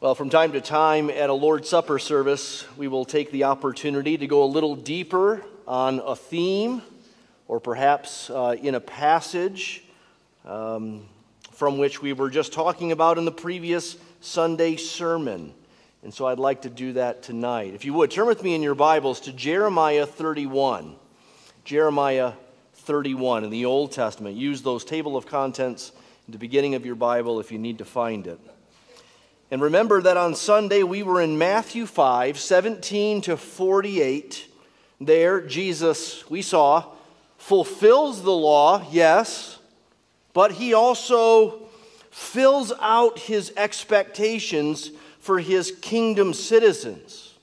Well, from time to time at a Lord's Supper service, we will take the opportunity to go a little deeper on a theme or perhaps uh, in a passage um, from which we were just talking about in the previous Sunday sermon. And so I'd like to do that tonight. If you would, turn with me in your Bibles to Jeremiah 31. Jeremiah 31 in the Old Testament. Use those table of contents at the beginning of your Bible if you need to find it. And remember that on Sunday we were in Matthew 5 17 to 48. There, Jesus, we saw, fulfills the law, yes, but he also fills out his expectations for his kingdom citizens.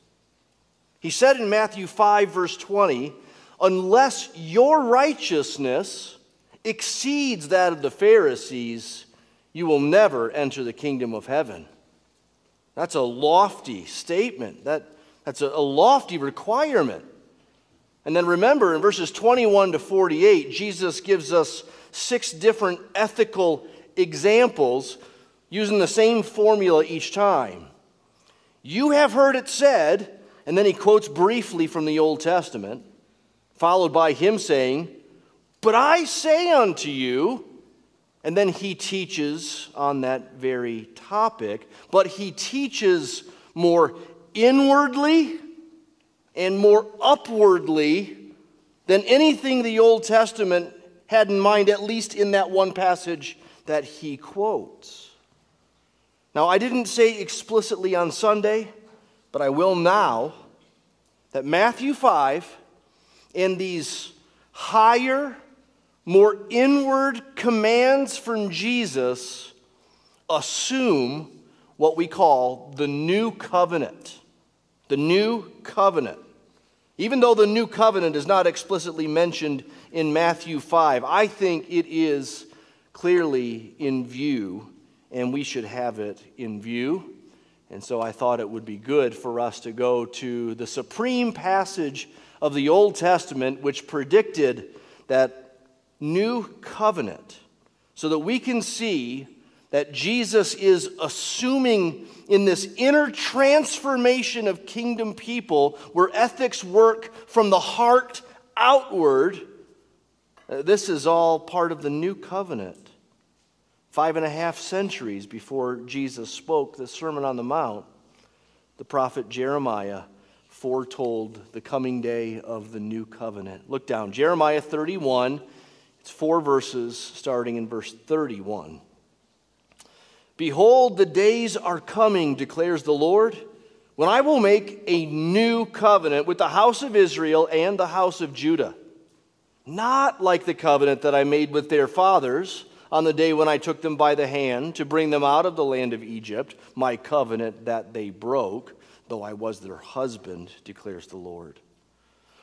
He said in Matthew 5, verse 20, unless your righteousness exceeds that of the Pharisees, you will never enter the kingdom of heaven. That's a lofty statement. That, that's a, a lofty requirement. And then remember, in verses 21 to 48, Jesus gives us six different ethical examples using the same formula each time. You have heard it said, and then he quotes briefly from the Old Testament, followed by him saying, But I say unto you, and then he teaches on that very topic, but he teaches more inwardly and more upwardly than anything the Old Testament had in mind, at least in that one passage that he quotes. Now, I didn't say explicitly on Sunday, but I will now, that Matthew 5 and these higher, more inward commands from Jesus assume what we call the new covenant. The new covenant. Even though the new covenant is not explicitly mentioned in Matthew 5, I think it is clearly in view, and we should have it in view. And so I thought it would be good for us to go to the supreme passage of the Old Testament which predicted that new covenant so that we can see that Jesus is assuming in this inner transformation of kingdom people where ethics work from the heart outward. Uh, this is all part of the new covenant. Five and a half centuries before Jesus spoke the Sermon on the Mount, the prophet Jeremiah foretold the coming day of the new covenant. Look down, Jeremiah 31 it's four verses starting in verse 31. Behold, the days are coming, declares the Lord, when I will make a new covenant with the house of Israel and the house of Judah. Not like the covenant that I made with their fathers on the day when I took them by the hand to bring them out of the land of Egypt, my covenant that they broke, though I was their husband, declares the Lord.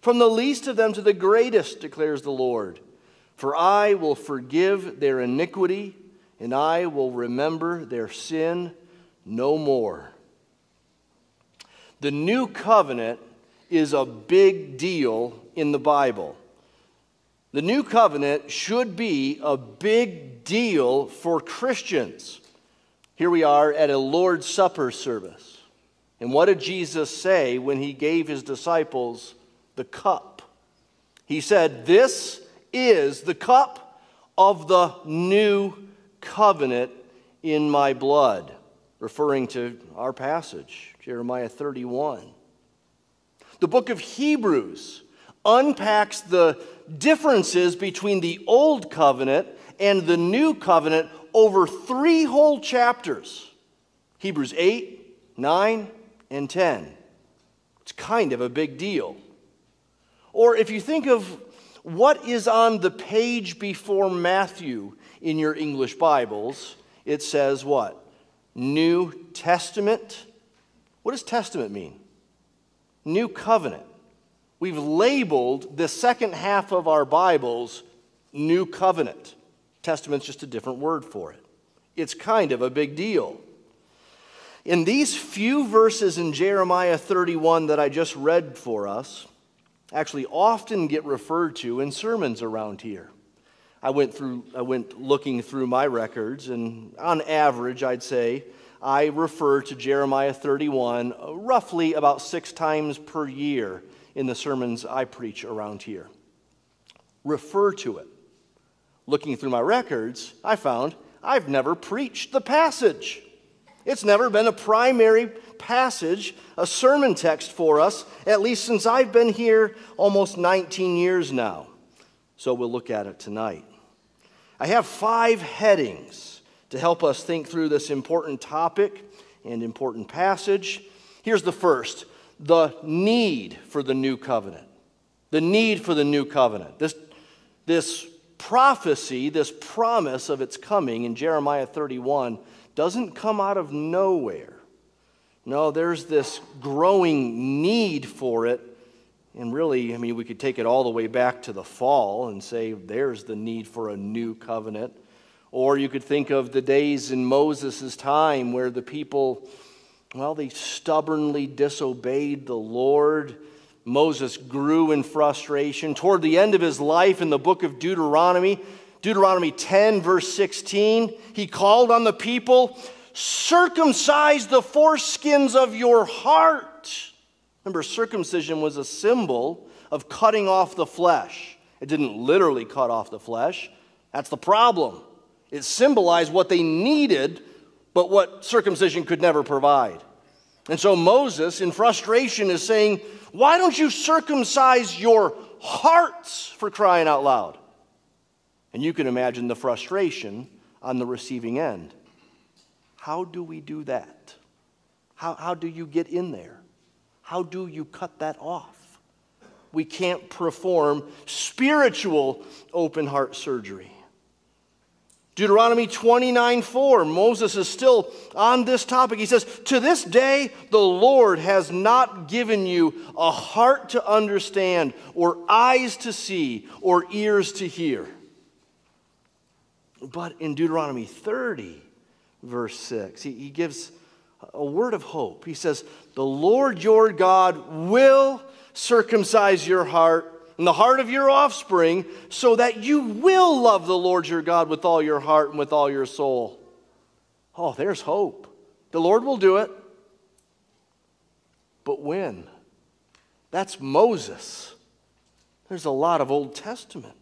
from the least of them to the greatest, declares the Lord. For I will forgive their iniquity, and I will remember their sin no more. The new covenant is a big deal in the Bible. The new covenant should be a big deal for Christians. Here we are at a Lord's Supper service. And what did Jesus say when he gave his disciples the cup. He said, This is the cup of the new covenant in my blood, referring to our passage, Jeremiah 31. The book of Hebrews unpacks the differences between the old covenant and the new covenant over three whole chapters Hebrews 8, 9, and 10. It's kind of a big deal. Or if you think of what is on the page before Matthew in your English Bibles, it says what? New Testament. What does testament mean? New covenant. We've labeled the second half of our Bibles New Covenant. Testament's just a different word for it. It's kind of a big deal. In these few verses in Jeremiah 31 that I just read for us, actually often get referred to in sermons around here. I went through I went looking through my records and on average I'd say I refer to Jeremiah 31 uh, roughly about 6 times per year in the sermons I preach around here. Refer to it. Looking through my records, I found I've never preached the passage. It's never been a primary passage, a sermon text for us, at least since I've been here almost 19 years now. So we'll look at it tonight. I have five headings to help us think through this important topic and important passage. Here's the first the need for the new covenant. The need for the new covenant. This, this prophecy, this promise of its coming in Jeremiah 31 doesn't come out of nowhere. No, there's this growing need for it. And really, I mean, we could take it all the way back to the fall and say there's the need for a new covenant. Or you could think of the days in Moses' time where the people, well, they stubbornly disobeyed the Lord. Moses grew in frustration. Toward the end of his life in the book of Deuteronomy, Deuteronomy 10, verse 16, he called on the people, circumcise the foreskins of your heart. Remember, circumcision was a symbol of cutting off the flesh. It didn't literally cut off the flesh. That's the problem. It symbolized what they needed, but what circumcision could never provide. And so Moses, in frustration, is saying, Why don't you circumcise your hearts for crying out loud? And you can imagine the frustration on the receiving end. How do we do that? How, how do you get in there? How do you cut that off? We can't perform spiritual open heart surgery. Deuteronomy 29 4, Moses is still on this topic. He says, To this day, the Lord has not given you a heart to understand, or eyes to see, or ears to hear. But in Deuteronomy 30, verse 6, he, he gives a word of hope. He says, The Lord your God will circumcise your heart and the heart of your offspring so that you will love the Lord your God with all your heart and with all your soul. Oh, there's hope. The Lord will do it. But when? That's Moses. There's a lot of Old Testament,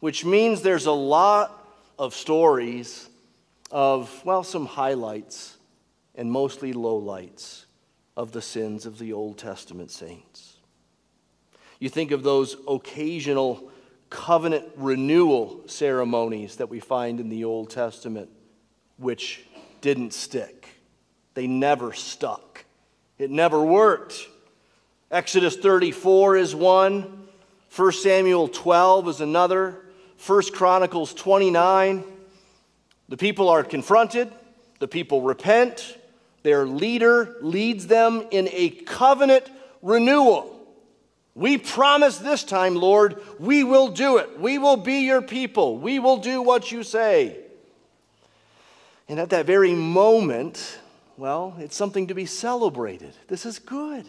which means there's a lot of stories of, well, some highlights and mostly lowlights of the sins of the Old Testament saints. You think of those occasional covenant renewal ceremonies that we find in the Old Testament, which didn't stick. They never stuck. It never worked. Exodus 34 is one, 1 Samuel 12 is another. 1 Chronicles 29, the people are confronted, the people repent, their leader leads them in a covenant renewal. We promise this time, Lord, we will do it. We will be your people. We will do what you say. And at that very moment, well, it's something to be celebrated. This is good.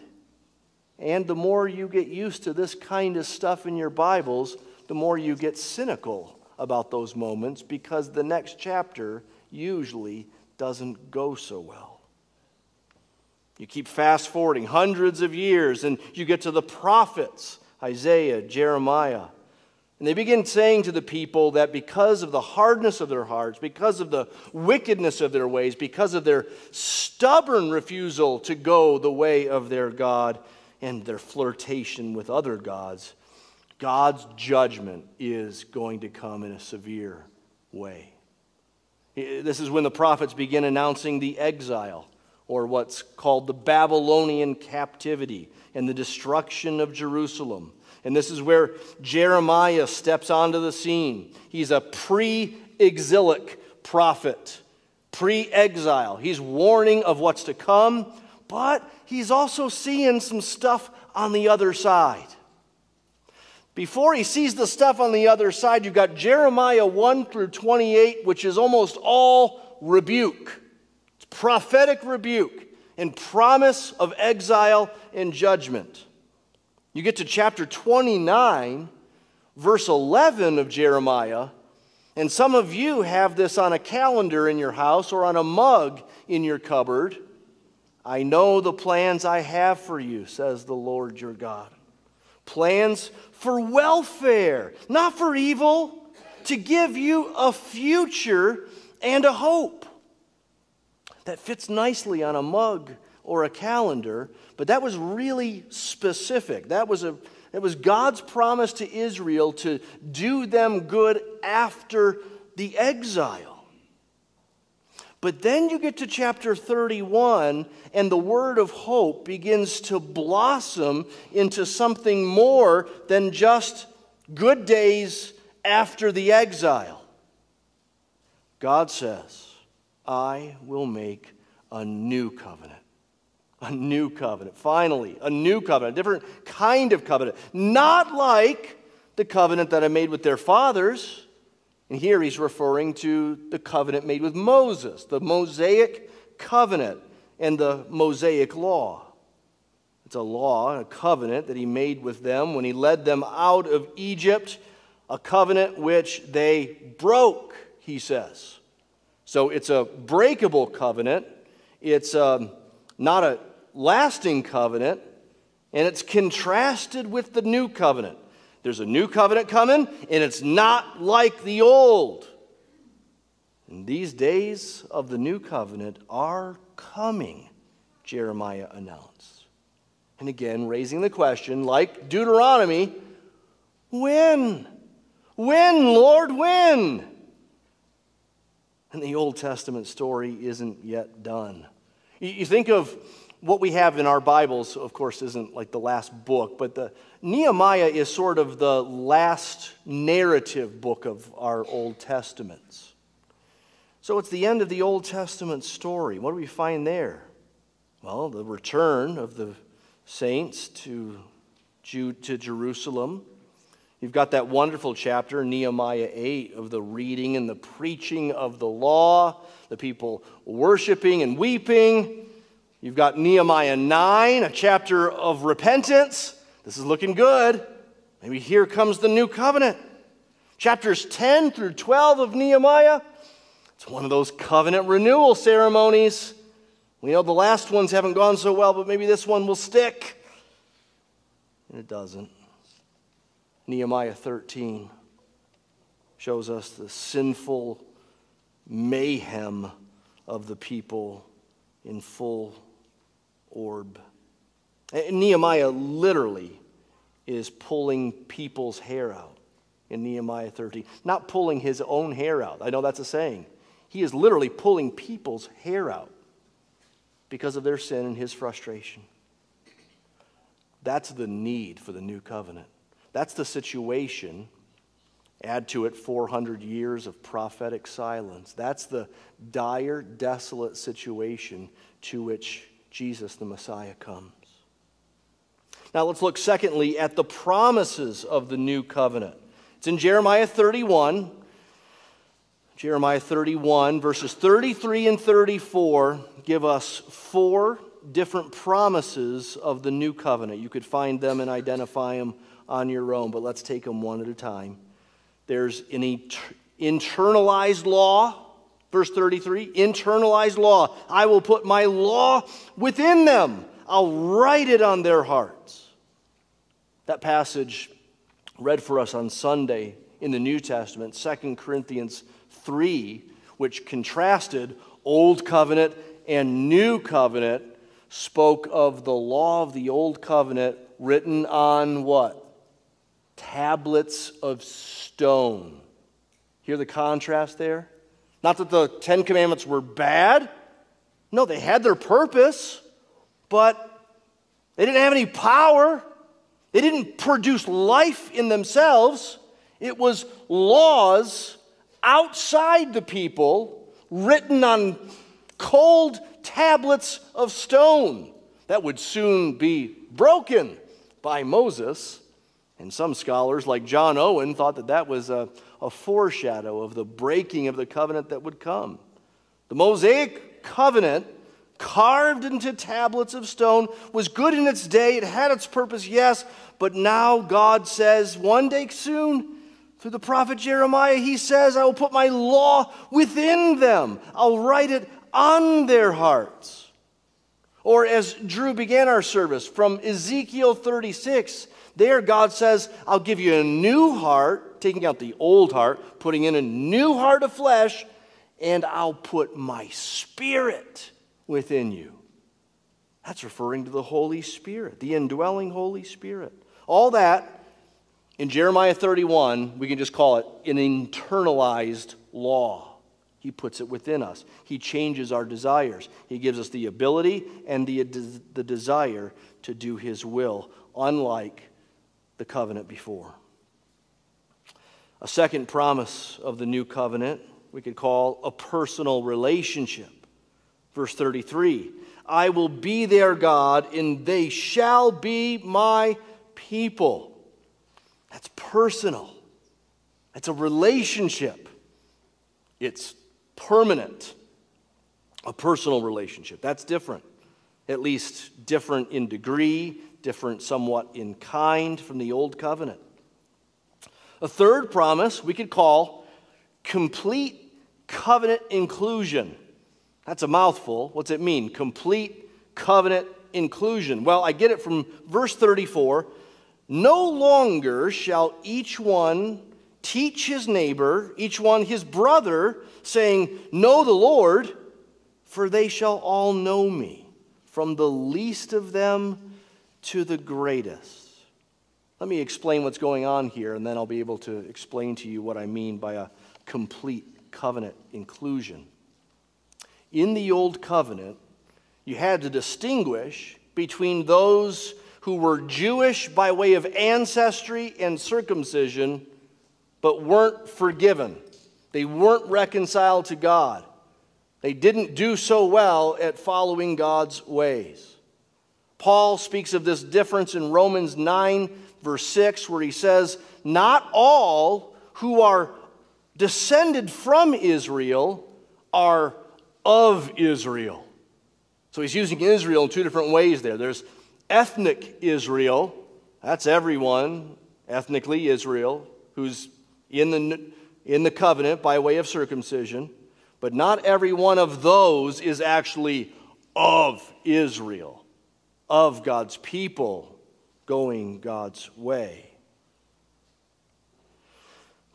And the more you get used to this kind of stuff in your Bibles, the more you get cynical about those moments because the next chapter usually doesn't go so well. You keep fast forwarding hundreds of years and you get to the prophets, Isaiah, Jeremiah. And they begin saying to the people that because of the hardness of their hearts, because of the wickedness of their ways, because of their stubborn refusal to go the way of their God and their flirtation with other gods, God's judgment is going to come in a severe way. This is when the prophets begin announcing the exile, or what's called the Babylonian captivity, and the destruction of Jerusalem. And this is where Jeremiah steps onto the scene. He's a pre exilic prophet, pre exile. He's warning of what's to come, but he's also seeing some stuff on the other side. Before he sees the stuff on the other side, you've got Jeremiah 1 through 28, which is almost all rebuke. It's prophetic rebuke and promise of exile and judgment. You get to chapter 29, verse 11 of Jeremiah, and some of you have this on a calendar in your house or on a mug in your cupboard. I know the plans I have for you, says the Lord your God. Plans for welfare, not for evil, to give you a future and a hope. That fits nicely on a mug or a calendar, but that was really specific. That was, a, it was God's promise to Israel to do them good after the exile. But then you get to chapter 31, and the word of hope begins to blossom into something more than just good days after the exile. God says, I will make a new covenant. A new covenant. Finally, a new covenant, a different kind of covenant. Not like the covenant that I made with their fathers and here he's referring to the covenant made with Moses, the Mosaic covenant and the Mosaic law. It's a law, a covenant that he made with them when he led them out of Egypt, a covenant which they broke, he says. So it's a breakable covenant. It's um, not a lasting covenant, and it's contrasted with the new covenant. There's a new covenant coming, and it's not like the old. And these days of the new covenant are coming, Jeremiah announced. And again, raising the question, like Deuteronomy, when? When, Lord, when? And the Old Testament story isn't yet done. You think of what we have in our Bibles, of course, isn't like the last book, but the Nehemiah is sort of the last narrative book of our Old Testaments. So it's the end of the Old Testament story. What do we find there? Well, the return of the saints to, Jude, to Jerusalem. You've got that wonderful chapter, Nehemiah 8, of the reading and the preaching of the law, the people worshiping and weeping. You've got Nehemiah 9, a chapter of repentance. This is looking good. Maybe here comes the new covenant. Chapters 10 through 12 of Nehemiah, it's one of those covenant renewal ceremonies. We know the last ones haven't gone so well, but maybe this one will stick. And it doesn't. Nehemiah 13 shows us the sinful mayhem of the people in full orb. Nehemiah literally is pulling people's hair out in Nehemiah 13. Not pulling his own hair out. I know that's a saying. He is literally pulling people's hair out because of their sin and his frustration. That's the need for the new covenant. That's the situation. Add to it 400 years of prophetic silence. That's the dire, desolate situation to which Jesus the Messiah comes. Now let's look secondly at the promises of the new covenant. It's in Jeremiah 31. Jeremiah 31, verses 33 and 34 give us four different promises of the new covenant. You could find them and identify them on your own, but let's take them one at a time. There's an internalized law Verse 33 internalized law. I will put my law within them, I'll write it on their hearts. That passage read for us on Sunday in the New Testament, 2 Corinthians 3, which contrasted Old Covenant and New Covenant, spoke of the law of the Old Covenant written on what? Tablets of stone. Hear the contrast there? Not that the Ten Commandments were bad. No, they had their purpose, but they didn't have any power. They didn't produce life in themselves. It was laws outside the people written on cold tablets of stone. That would soon be broken by Moses. And some scholars, like John Owen, thought that that was a, a foreshadow of the breaking of the covenant that would come. The Mosaic covenant, carved into tablets of stone, was good in its day. It had its purpose, yes, but now God says, one day soon, through the prophet Jeremiah, he says, I will put my law within them, I'll write it on their hearts. Or as Drew began our service from Ezekiel 36, there God says, I'll give you a new heart, taking out the old heart, putting in a new heart of flesh, and I'll put my spirit within you. That's referring to the Holy Spirit, the indwelling Holy Spirit. All that in Jeremiah 31, we can just call it an internalized law. He puts it within us. He changes our desires. He gives us the ability and the, the desire to do His will, unlike the covenant before. A second promise of the new covenant we could call a personal relationship. Verse 33 I will be their God, and they shall be my people. That's personal, it's a relationship, it's permanent. A personal relationship. That's different, at least different in degree, different somewhat in kind from the old covenant. A third promise we could call complete covenant inclusion. That's a mouthful. What's it mean? Complete covenant inclusion. Well, I get it from verse 34. No longer shall each one teach his neighbor, each one his brother, saying, Know the Lord, for they shall all know me, from the least of them to the greatest. Let me explain what's going on here, and then I'll be able to explain to you what I mean by a complete covenant inclusion. In the Old Covenant, you had to distinguish between those who were Jewish by way of ancestry and circumcision, but weren't forgiven. They weren't reconciled to God. They didn't do so well at following God's ways. Paul speaks of this difference in Romans 9, verse 6, where he says, Not all who are descended from Israel are of Israel. So he's using Israel in two different ways there. There's ethnic Israel, that's everyone, ethnically Israel, who's in the, in the covenant by way of circumcision, but not every one of those is actually of Israel of God's people going God's way.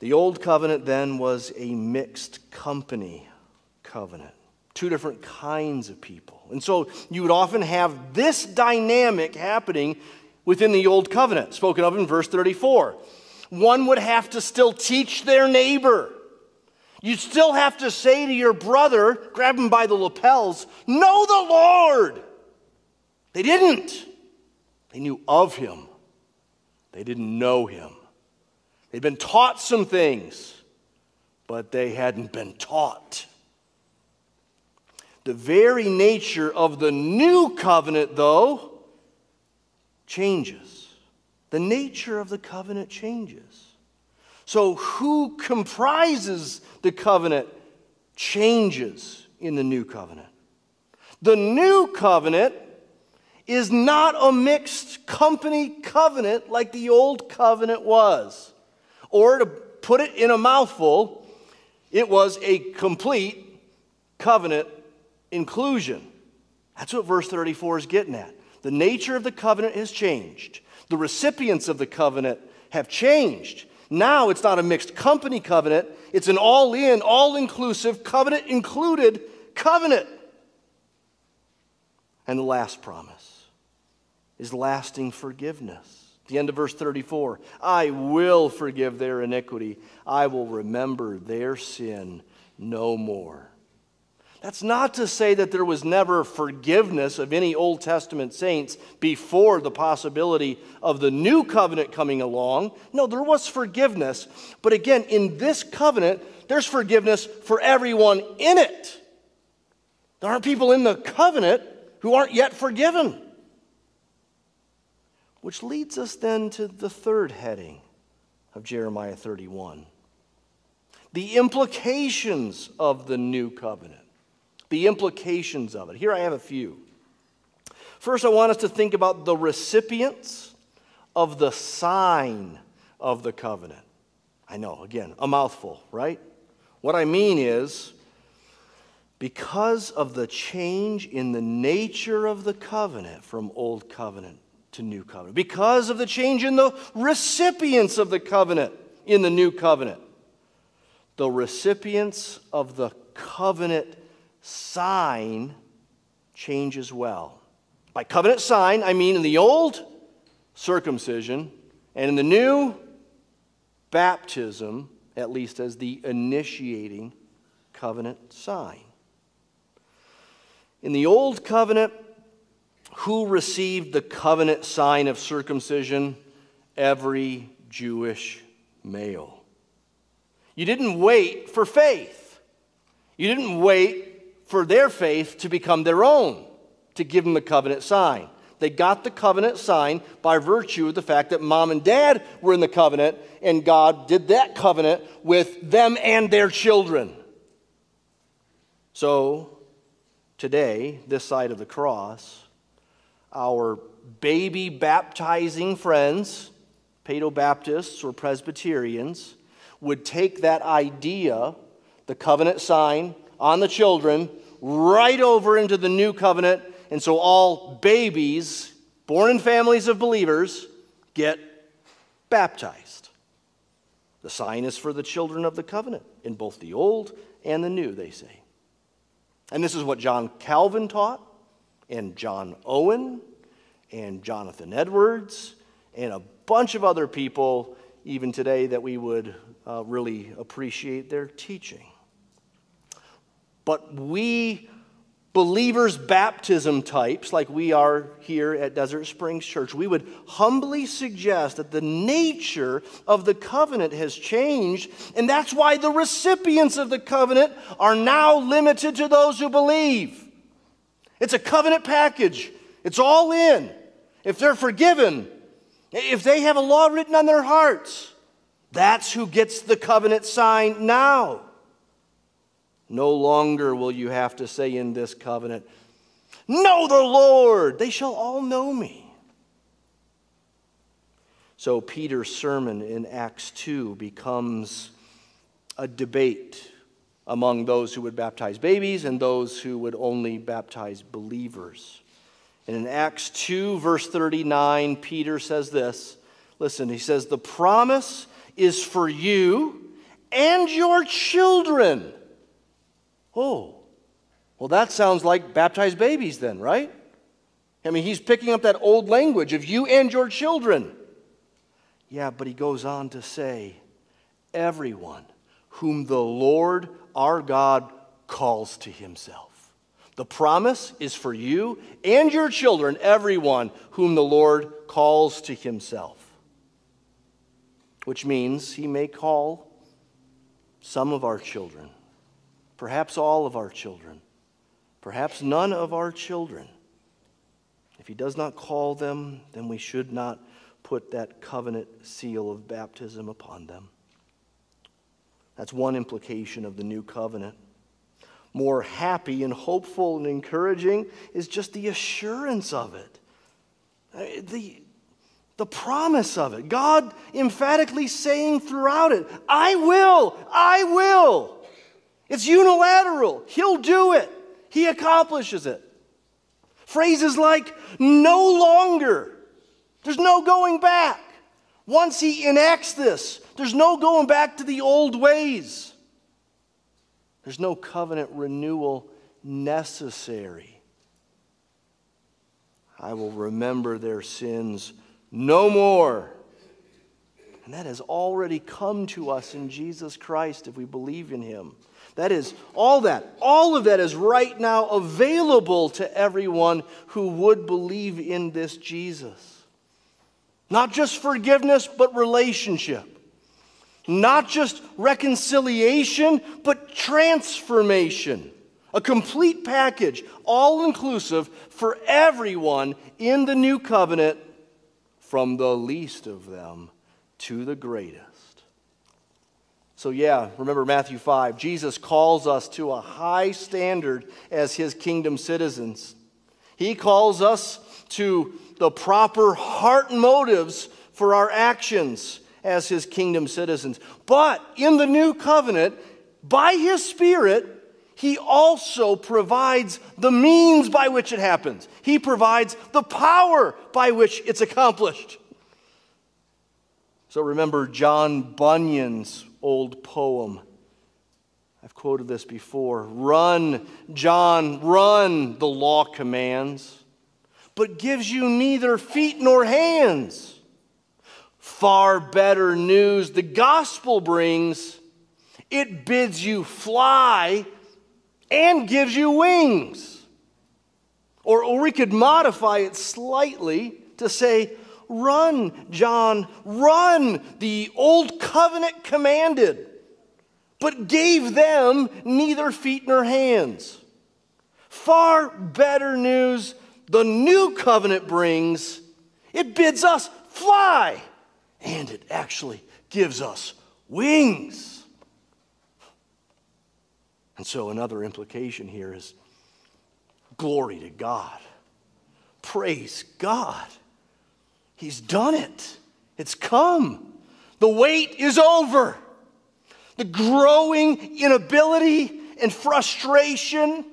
The old covenant then was a mixed company covenant, two different kinds of people. And so you would often have this dynamic happening within the old covenant, spoken of in verse 34. One would have to still teach their neighbor. You still have to say to your brother, grab him by the lapels, Know the Lord. They didn't. They knew of him, they didn't know him. They'd been taught some things, but they hadn't been taught. The very nature of the new covenant, though, changes. The nature of the covenant changes. So, who comprises the covenant changes in the new covenant. The new covenant is not a mixed company covenant like the old covenant was. Or to put it in a mouthful, it was a complete covenant inclusion. That's what verse 34 is getting at. The nature of the covenant has changed. The recipients of the covenant have changed. Now it's not a mixed company covenant, it's an all in, all inclusive, covenant included covenant. And the last promise is lasting forgiveness. the end of verse 34 I will forgive their iniquity, I will remember their sin no more. That's not to say that there was never forgiveness of any Old Testament saints before the possibility of the new covenant coming along. No, there was forgiveness. But again, in this covenant, there's forgiveness for everyone in it. There aren't people in the covenant who aren't yet forgiven. Which leads us then to the third heading of Jeremiah 31 the implications of the new covenant. The implications of it. Here I have a few. First, I want us to think about the recipients of the sign of the covenant. I know, again, a mouthful, right? What I mean is, because of the change in the nature of the covenant from Old Covenant to New Covenant, because of the change in the recipients of the covenant in the New Covenant, the recipients of the covenant sign change as well. By covenant sign, I mean in the old, circumcision, and in the new, baptism, at least as the initiating covenant sign. In the old covenant, who received the covenant sign of circumcision? Every Jewish male. You didn't wait for faith. You didn't wait for their faith to become their own, to give them the covenant sign. They got the covenant sign by virtue of the fact that mom and dad were in the covenant, and God did that covenant with them and their children. So, today, this side of the cross, our baby baptizing friends, Paedo Baptists or Presbyterians, would take that idea, the covenant sign on the children, right over into the new covenant. And so all babies born in families of believers get baptized. The sign is for the children of the covenant in both the old and the new, they say. And this is what John Calvin taught, and John Owen, and Jonathan Edwards, and a bunch of other people, even today, that we would uh, really appreciate their teaching. But we believers' baptism types, like we are here at Desert Springs Church, we would humbly suggest that the nature of the covenant has changed, and that's why the recipients of the covenant are now limited to those who believe. It's a covenant package, it's all in. If they're forgiven, if they have a law written on their hearts, that's who gets the covenant sign now. No longer will you have to say in this covenant, Know the Lord, they shall all know me. So Peter's sermon in Acts 2 becomes a debate among those who would baptize babies and those who would only baptize believers. And in Acts 2, verse 39, Peter says this listen, he says, The promise is for you and your children. Oh, well, that sounds like baptized babies, then, right? I mean, he's picking up that old language of you and your children. Yeah, but he goes on to say, everyone whom the Lord our God calls to himself. The promise is for you and your children, everyone whom the Lord calls to himself which means he may call some of our children, perhaps all of our children, perhaps none of our children. If he does not call them, then we should not put that covenant seal of baptism upon them. That's one implication of the new covenant. More happy and hopeful and encouraging is just the assurance of it. Uh, the, the promise of it. God emphatically saying throughout it, I will, I will. It's unilateral. He'll do it, He accomplishes it. Phrases like, no longer. There's no going back. Once He enacts this, there's no going back to the old ways. There's no covenant renewal necessary. I will remember their sins no more. And that has already come to us in Jesus Christ if we believe in him. That is, all that, all of that is right now available to everyone who would believe in this Jesus. Not just forgiveness, but relationship. Not just reconciliation, but transformation. A complete package, all inclusive for everyone in the new covenant from the least of them to the greatest. So, yeah, remember Matthew 5. Jesus calls us to a high standard as his kingdom citizens. He calls us to the proper heart motives for our actions as his kingdom citizens. But in the new covenant, by his Spirit, he also provides the means by which it happens. He provides the power by which it's accomplished. So remember John Bunyan's old poem. I've quoted this before. Run, John, run, the law commands, but gives you neither feet nor hands. Far better news the gospel brings. It bids you fly and gives you wings. Or, or we could modify it slightly to say, Run, John, run. The old covenant commanded, but gave them neither feet nor hands. Far better news the new covenant brings. It bids us fly, and it actually gives us wings. And so, another implication here is glory to God. Praise God. He's done it. It's come. The wait is over. The growing inability and frustration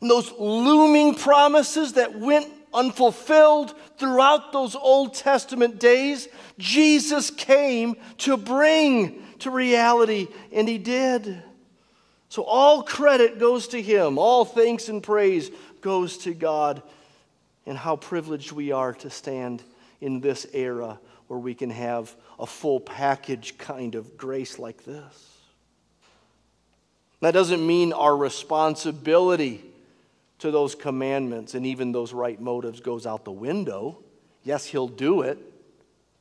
and those looming promises that went unfulfilled throughout those Old Testament days, Jesus came to bring to reality, and He did. So all credit goes to Him, all thanks and praise goes to God, and how privileged we are to stand in this era where we can have a full package kind of grace like this. That doesn't mean our responsibility to those commandments and even those right motives goes out the window. Yes, He'll do it,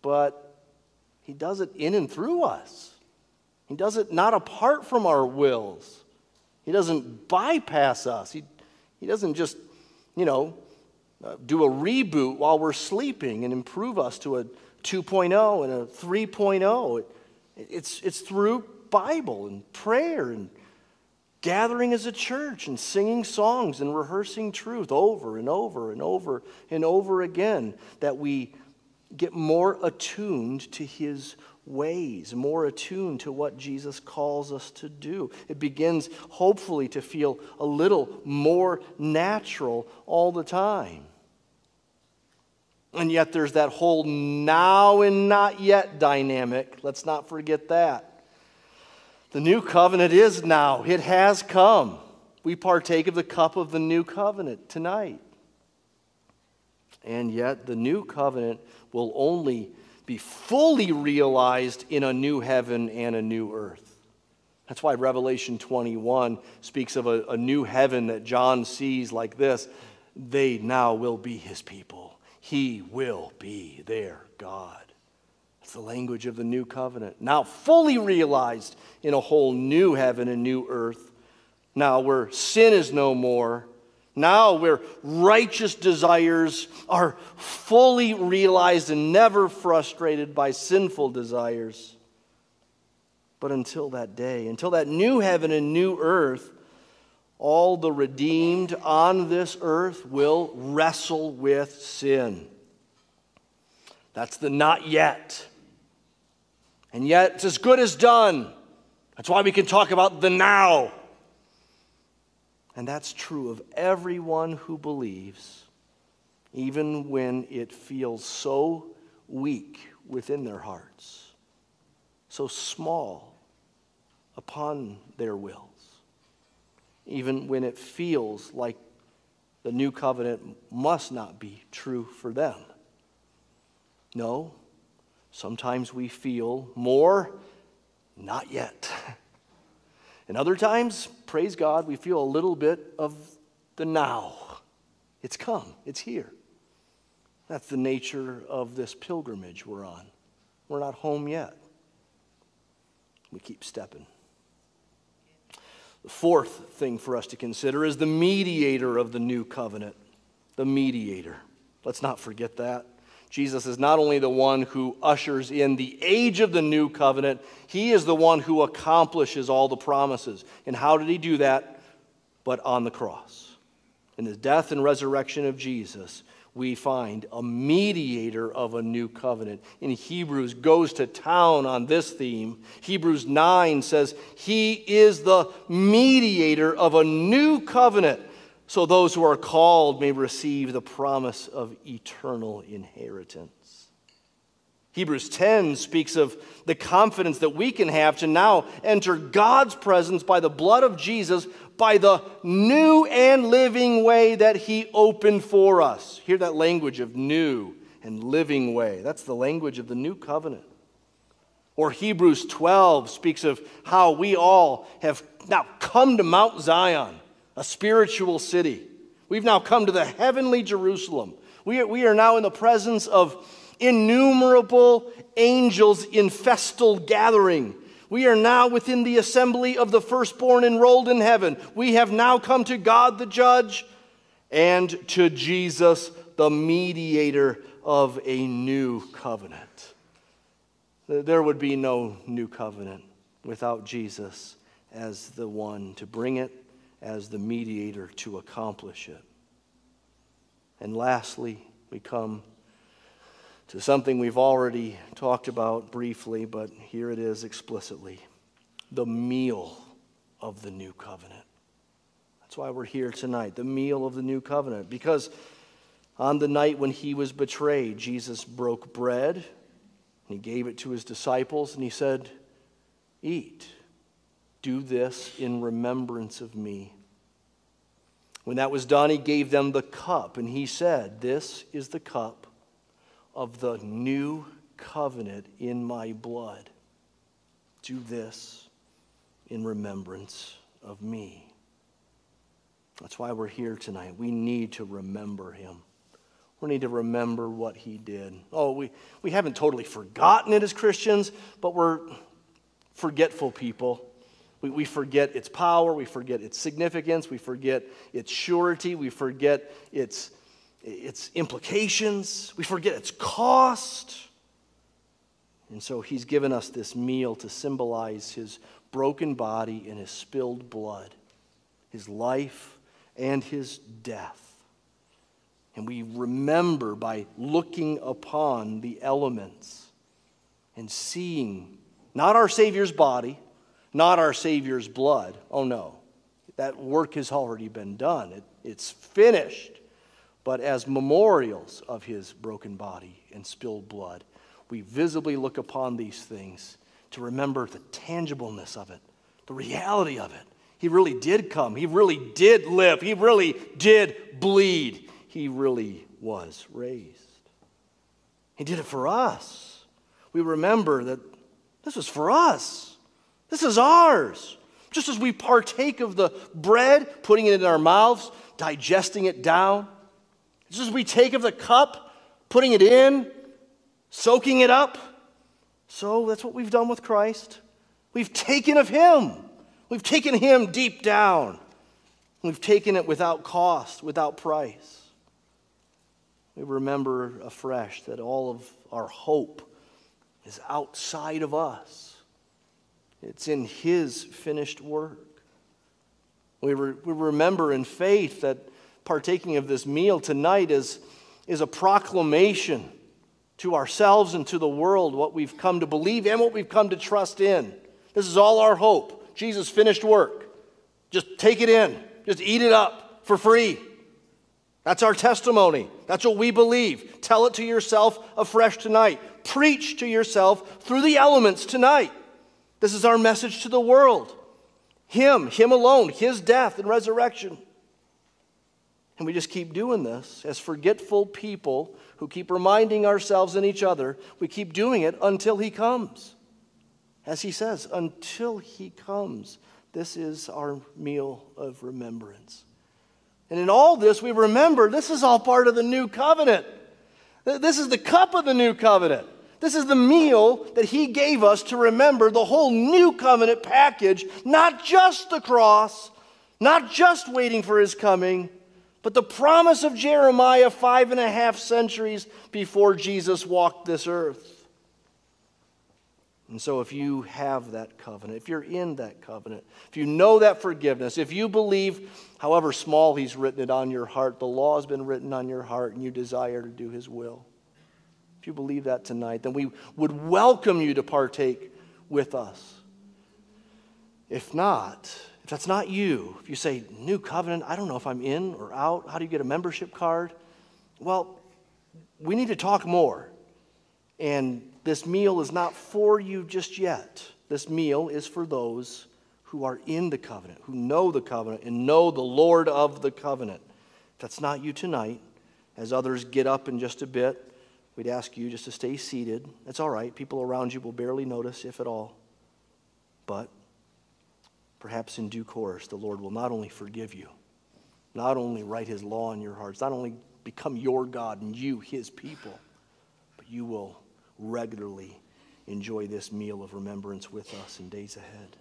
but He does it in and through us. He does it not apart from our wills. He doesn't bypass us. He, he doesn't just, you know, uh, do a reboot while we're sleeping and improve us to a 2.0 and a 3.0. It, it's, it's through Bible and prayer and gathering as a church and singing songs and rehearsing truth over and over and over and over again that we get more attuned to His ways, more attuned to what Jesus calls us to do. It begins, hopefully, to feel a little more natural all the time. And yet, there's that whole now and not yet dynamic. Let's not forget that. The new covenant is now, it has come. We partake of the cup of the new covenant tonight. And yet, the new covenant will only be fully realized in a new heaven and a new earth. That's why Revelation 21 speaks of a, a, new heaven that John sees like this. They now will be his people, he will be their God. That's the language of the new covenant. Now fully realized in a whole new heaven and new earth. Now where sin is no more now, where righteous desires are fully realized and never frustrated by sinful desires. But until that day, until that new heaven and new earth, all the redeemed on this earth will wrestle with sin. That's the not yet. And yet, it's as good as done. That's why we can talk about the now. And that's true of everyone who believes, even when it feels so weak within their hearts, so small upon their wills, even when it feels like the new covenant must not be true for them. No, sometimes we feel more, not yet. And other times, praise God, we feel a little bit of the now. It's come, it's here. That's the nature of this pilgrimage we're on. We're not home yet. We keep stepping. The fourth thing for us to consider is the mediator of the new covenant. The mediator. Let's not forget that. Jesus is not only the one who ushers in the age of the new covenant, he is the one who accomplishes all the promises. And how did he do that? But on the cross. In the death and resurrection of Jesus, we find a mediator of a new covenant. In Hebrews goes to town on this theme. Hebrews 9 says he is the mediator of a new covenant so those who are called may receive the promise of eternal inheritance. Hebrews 10 speaks of the confidence that we can have to now enter God's presence by the blood of Jesus, by the new and living way that He opened for us. Hear that language of new and living way. That's the language of the new covenant. Or Hebrews 12 speaks of how we all have now come to Mount Zion a spiritual city. We've now come to the heavenly Jerusalem. We are, we are now in the presence of innumerable angels in festal gathering. We are now within the assembly of the firstborn enrolled in heaven. We have now come to God the judge and to Jesus, the mediator of a new covenant. There would be no new covenant without Jesus as the one to bring it as the mediator to accomplish it. And lastly, we come to something we've already talked about briefly, but here it is explicitly the meal of the new covenant. That's why we're here tonight, the meal of the new covenant. Because on the night when he was betrayed, Jesus broke bread, and he gave it to his disciples, and he said, Eat. Do this in remembrance of me. When that was done, he gave them the cup, and he said, This is the cup of the new covenant in my blood. Do this in remembrance of me. That's why we're here tonight. We need to remember him. We need to remember what he did. Oh, we, we haven't totally forgotten it as Christians, but we're forgetful people. We, we forget its power, we forget its significance, we forget its surety, we forget its, its implications, we forget its cost. And so he's given us this meal to symbolize his broken body and his spilled blood, his life and his death. And we remember by looking upon the elements and seeing not our Savior's body, not our Savior's blood. Oh no, that work has already been done, it, it's finished. But as memorials of his broken body and spilled blood, we visibly look upon these things to remember the tangibleness of it, the reality of it. He really did come. He really did live. He really did bleed. He really was raised. He did it for us. We remember that this was for us. This is ours. Just as we partake of the bread, putting it in our mouths, digesting it down, just as we take of the cup, putting it in, soaking it up, so that's what we've done with Christ. We've taken of Him. We've taken Him deep down. We've taken it without cost, without price. We remember afresh that all of our hope is outside of us. It's in His finished work. We, re- we remember in faith that partaking of this meal tonight is, is a proclamation to ourselves and to the world what we've come to believe and what we've come to trust in. This is all our hope. Jesus' finished work. Just take it in, just eat it up for free. That's our testimony. That's what we believe. Tell it to yourself afresh tonight. Preach to yourself through the elements tonight. This is our message to the world. Him, Him alone, His death and resurrection. And we just keep doing this as forgetful people who keep reminding ourselves and each other. We keep doing it until He comes. As He says, until He comes. This is our meal of remembrance. And in all this, we remember this is all part of the new covenant. This is the cup of the new covenant. This is the meal that he gave us to remember the whole new covenant package, not just the cross, not just waiting for his coming, but the promise of Jeremiah five and a half centuries before Jesus walked this earth. And so, if you have that covenant, if you're in that covenant, if you know that forgiveness, if you believe, however small He's written it on your heart, the law has been written on your heart, and you desire to do His will, if you believe that tonight, then we would welcome you to partake with us. If not, if that's not you, if you say, New covenant, I don't know if I'm in or out, how do you get a membership card? Well, we need to talk more. And this meal is not for you just yet. This meal is for those who are in the covenant, who know the covenant, and know the Lord of the covenant. If that's not you tonight, as others get up in just a bit, we'd ask you just to stay seated. That's all right. People around you will barely notice, if at all. But perhaps in due course, the Lord will not only forgive you, not only write his law in your hearts, not only become your God and you his people, but you will regularly enjoy this meal of remembrance with us in days ahead.